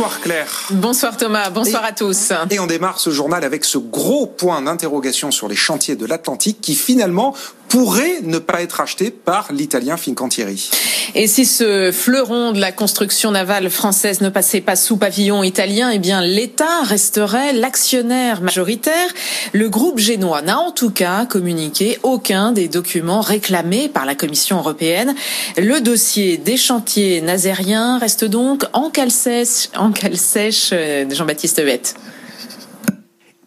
Bonsoir Claire. Bonsoir Thomas, bonsoir à tous. Et on démarre ce journal avec ce gros point d'interrogation sur les chantiers de l'Atlantique qui finalement pourrait ne pas être acheté par l'italien Fincantieri. Et si ce fleuron de la construction navale française ne passait pas sous pavillon italien, eh bien l'État resterait l'actionnaire majoritaire. Le groupe génois n'a en tout cas communiqué aucun des documents réclamés par la Commission européenne. Le dossier des chantiers nazériens reste donc en cale sèche, en cale sèche euh, Jean-Baptiste Huette.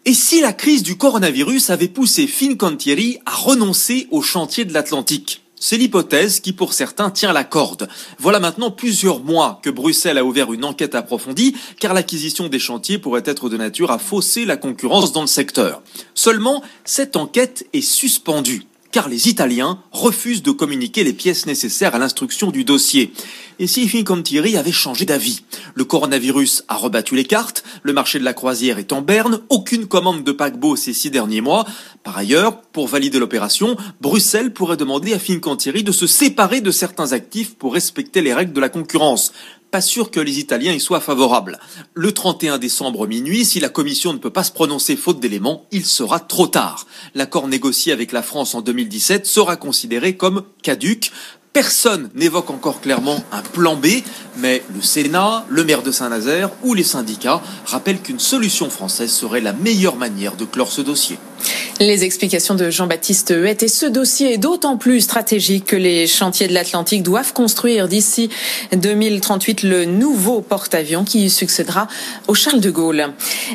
Et si la crise du coronavirus avait poussé Fincantieri à renoncer au chantier de l'Atlantique? C'est l'hypothèse qui, pour certains, tient la corde. Voilà maintenant plusieurs mois que Bruxelles a ouvert une enquête approfondie, car l'acquisition des chantiers pourrait être de nature à fausser la concurrence dans le secteur. Seulement, cette enquête est suspendue car les Italiens refusent de communiquer les pièces nécessaires à l'instruction du dossier. Et si Fincantieri avait changé d'avis? Le coronavirus a rebattu les cartes, le marché de la croisière est en berne, aucune commande de paquebot ces six derniers mois. Par ailleurs, pour valider l'opération, Bruxelles pourrait demander à Fincantieri de se séparer de certains actifs pour respecter les règles de la concurrence pas sûr que les Italiens y soient favorables. Le 31 décembre minuit, si la Commission ne peut pas se prononcer faute d'éléments, il sera trop tard. L'accord négocié avec la France en 2017 sera considéré comme caduque. Personne n'évoque encore clairement un plan B, mais le Sénat, le maire de Saint-Nazaire ou les syndicats rappellent qu'une solution française serait la meilleure manière de clore ce dossier. Les explications de Jean-Baptiste Huette et ce dossier est d'autant plus stratégique que les chantiers de l'Atlantique doivent construire d'ici 2038 le nouveau porte-avions qui succédera au Charles de Gaulle.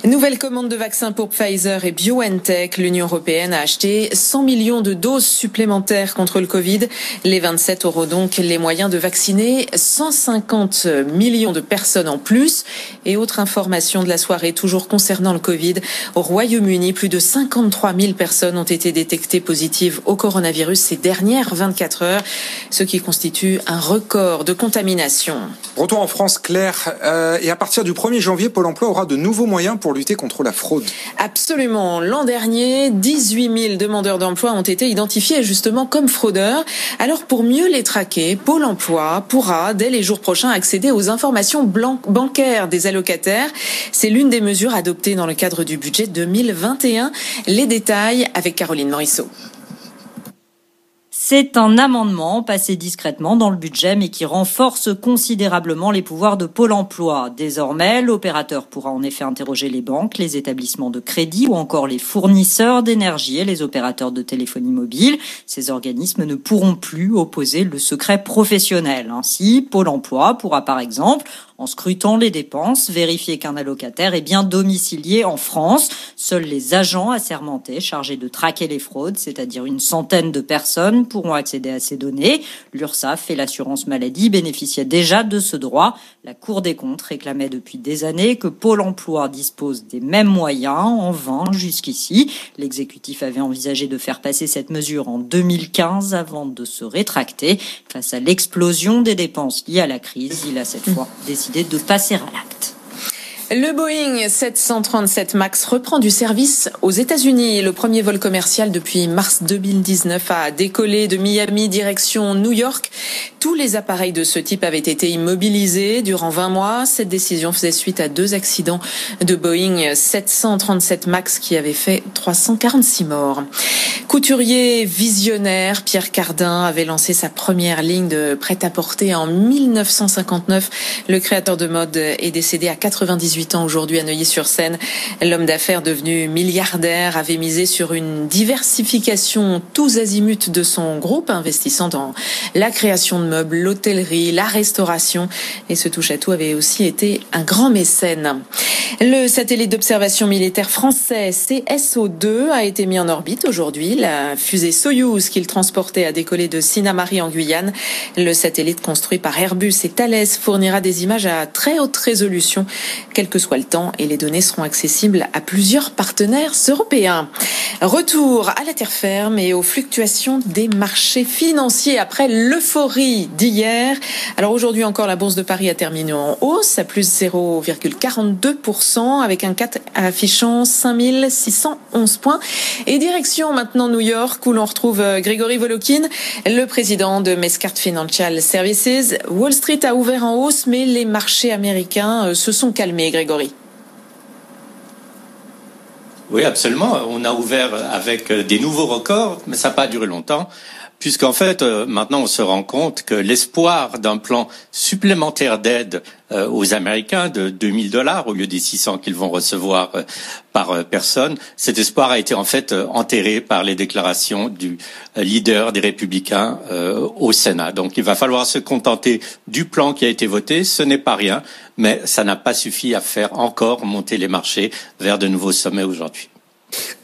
Nouvelle commande de vaccins pour Pfizer et BioNTech. L'Union européenne a acheté 100 millions de doses supplémentaires contre le Covid. Les 27 auront donc les moyens de vacciner 150 millions de personnes en plus. Et autre information de la soirée, toujours concernant le Covid, au Royaume-Uni, plus de 53 000 personnes ont été détectées positives au coronavirus ces dernières 24 heures, ce qui constitue un record de contamination. Retour en France, Claire. Euh, et à partir du 1er janvier, Pôle emploi aura de nouveaux moyens pour lutter contre la fraude. Absolument. L'an dernier, 18 000 demandeurs d'emploi ont été identifiés justement comme fraudeurs. Alors pour mieux les traquer, Pôle emploi pourra, dès les jours prochains, accéder aux informations bancaires des allocataires. C'est l'une des mesures adoptées dans le cadre du budget 2021. Les détails avec Caroline Morisseau. C'est un amendement passé discrètement dans le budget mais qui renforce considérablement les pouvoirs de Pôle emploi. Désormais, l'opérateur pourra en effet interroger les banques, les établissements de crédit ou encore les fournisseurs d'énergie et les opérateurs de téléphonie mobile. Ces organismes ne pourront plus opposer le secret professionnel. Ainsi, Pôle emploi pourra par exemple en scrutant les dépenses, vérifier qu'un allocataire est bien domicilié en France. Seuls les agents assermentés chargés de traquer les fraudes, c'est-à-dire une centaine de personnes, pourront accéder à ces données. L'URSSAF et l'assurance maladie bénéficiaient déjà de ce droit. La Cour des comptes réclamait depuis des années que Pôle emploi dispose des mêmes moyens, en vain jusqu'ici. L'exécutif avait envisagé de faire passer cette mesure en 2015 avant de se rétracter. Face à l'explosion des dépenses liées à la crise, il a cette fois décidé de passer à l'acte. Le Boeing 737 MAX reprend du service aux États-Unis. Le premier vol commercial depuis mars 2019 a décollé de Miami direction New York. Tous les appareils de ce type avaient été immobilisés durant 20 mois. Cette décision faisait suite à deux accidents de Boeing 737 MAX qui avaient fait 346 morts. Couturier visionnaire, Pierre Cardin avait lancé sa première ligne de prêt-à-porter en 1959. Le créateur de mode est décédé à 98 ans aujourd'hui à Neuilly-sur-Seine. L'homme d'affaires devenu milliardaire avait misé sur une diversification tous azimuts de son groupe, investissant dans la création de meubles, l'hôtellerie, la restauration. Et ce touche-à-tout avait aussi été un grand mécène. Le satellite d'observation militaire français CSO-2 a été mis en orbite aujourd'hui. La fusée Soyouz qu'il transportait a décollé de Sinamari en Guyane. Le satellite construit par Airbus et Thales fournira des images à très haute résolution. Que soit le temps, et les données seront accessibles à plusieurs partenaires européens. Retour à la terre ferme et aux fluctuations des marchés financiers après l'euphorie d'hier. Alors aujourd'hui encore, la Bourse de Paris a terminé en hausse à plus 0,42% avec un 4 affichant 5611 points. Et direction maintenant New York où l'on retrouve euh, Grégory Volokin, le président de Mescart Financial Services. Wall Street a ouvert en hausse, mais les marchés américains euh, se sont calmés, Oui, absolument. On a ouvert avec euh, des nouveaux records, mais ça n'a pas duré longtemps puisqu'en fait, euh, maintenant, on se rend compte que l'espoir d'un plan supplémentaire d'aide aux Américains de 2000 dollars au lieu des 600 qu'ils vont recevoir euh, par personne, cet espoir a été en fait enterré par les déclarations du leader des Républicains au Sénat. Donc, il va falloir se contenter du plan qui a été voté. Ce n'est pas rien, mais ça n'a pas suffi à faire encore monter les marchés vers de nouveaux sommets aujourd'hui.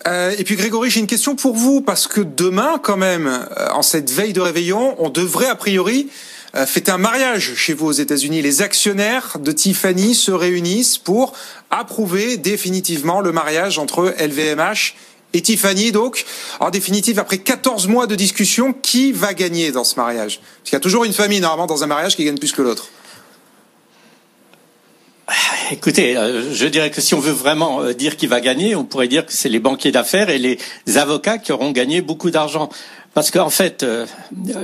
Euh, et puis Grégory, j'ai une question pour vous parce que demain, quand même, euh, en cette veille de réveillon, on devrait a priori euh, fêter un mariage chez vous aux États-Unis. Les actionnaires de Tiffany se réunissent pour approuver définitivement le mariage entre LVMH et Tiffany. Donc, en définitive, après 14 mois de discussion, qui va gagner dans ce mariage? Parce qu'il y a toujours une famille normalement dans un mariage qui gagne plus que l'autre. Écoutez, euh, je dirais que si on veut vraiment euh, dire qui va gagner, on pourrait dire que c'est les banquiers d'affaires et les avocats qui auront gagné beaucoup d'argent. Parce qu'en fait, euh,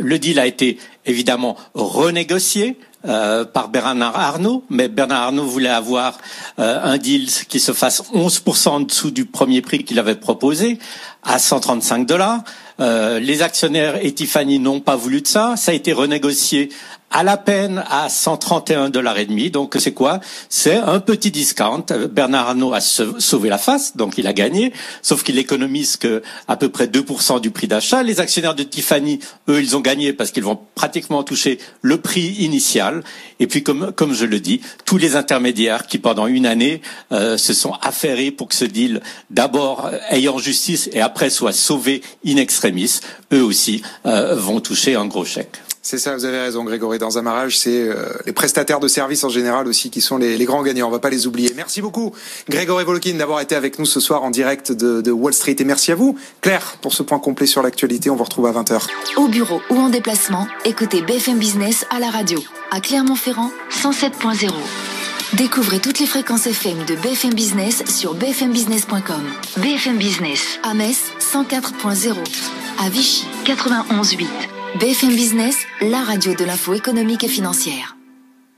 le deal a été évidemment renégocié par Bernard Arnault, mais Bernard Arnault voulait avoir un deal qui se fasse 11% en dessous du premier prix qu'il avait proposé, à 135 dollars. Les actionnaires et Tiffany n'ont pas voulu de ça. Ça a été renégocié à la peine à 131 dollars et demi. Donc c'est quoi? C'est un petit discount. Bernard Arnault a sauvé la face, donc il a gagné, sauf qu'il économise que à peu près 2% du prix d'achat. Les actionnaires de Tiffany, eux, ils ont gagné parce qu'ils vont pratiquement toucher le prix initial. Et puis comme comme je le dis, tous les intermédiaires qui pendant une année euh, se sont affairés pour que ce deal d'abord aille en justice et après soit sauvé in eux aussi euh, vont toucher un gros chèque. C'est ça, vous avez raison, Grégory. Dans un mariage, c'est euh, les prestataires de services en général aussi qui sont les, grands gagnants. On va pas les oublier. Merci beaucoup, Grégory Volokin, d'avoir été avec nous ce soir en direct de, Wall Street. Et merci à vous, Claire, pour ce point complet sur l'actualité. On vous retrouve à 20h. Au bureau ou en déplacement, écoutez BFM Business à la radio. À Clermont-Ferrand, 107.0. Découvrez toutes les fréquences FM de BFM Business sur bfmbusiness.com. BFM Business à Metz 104.0, à Vichy 91.8. BFM Business, la radio de l'info économique et financière.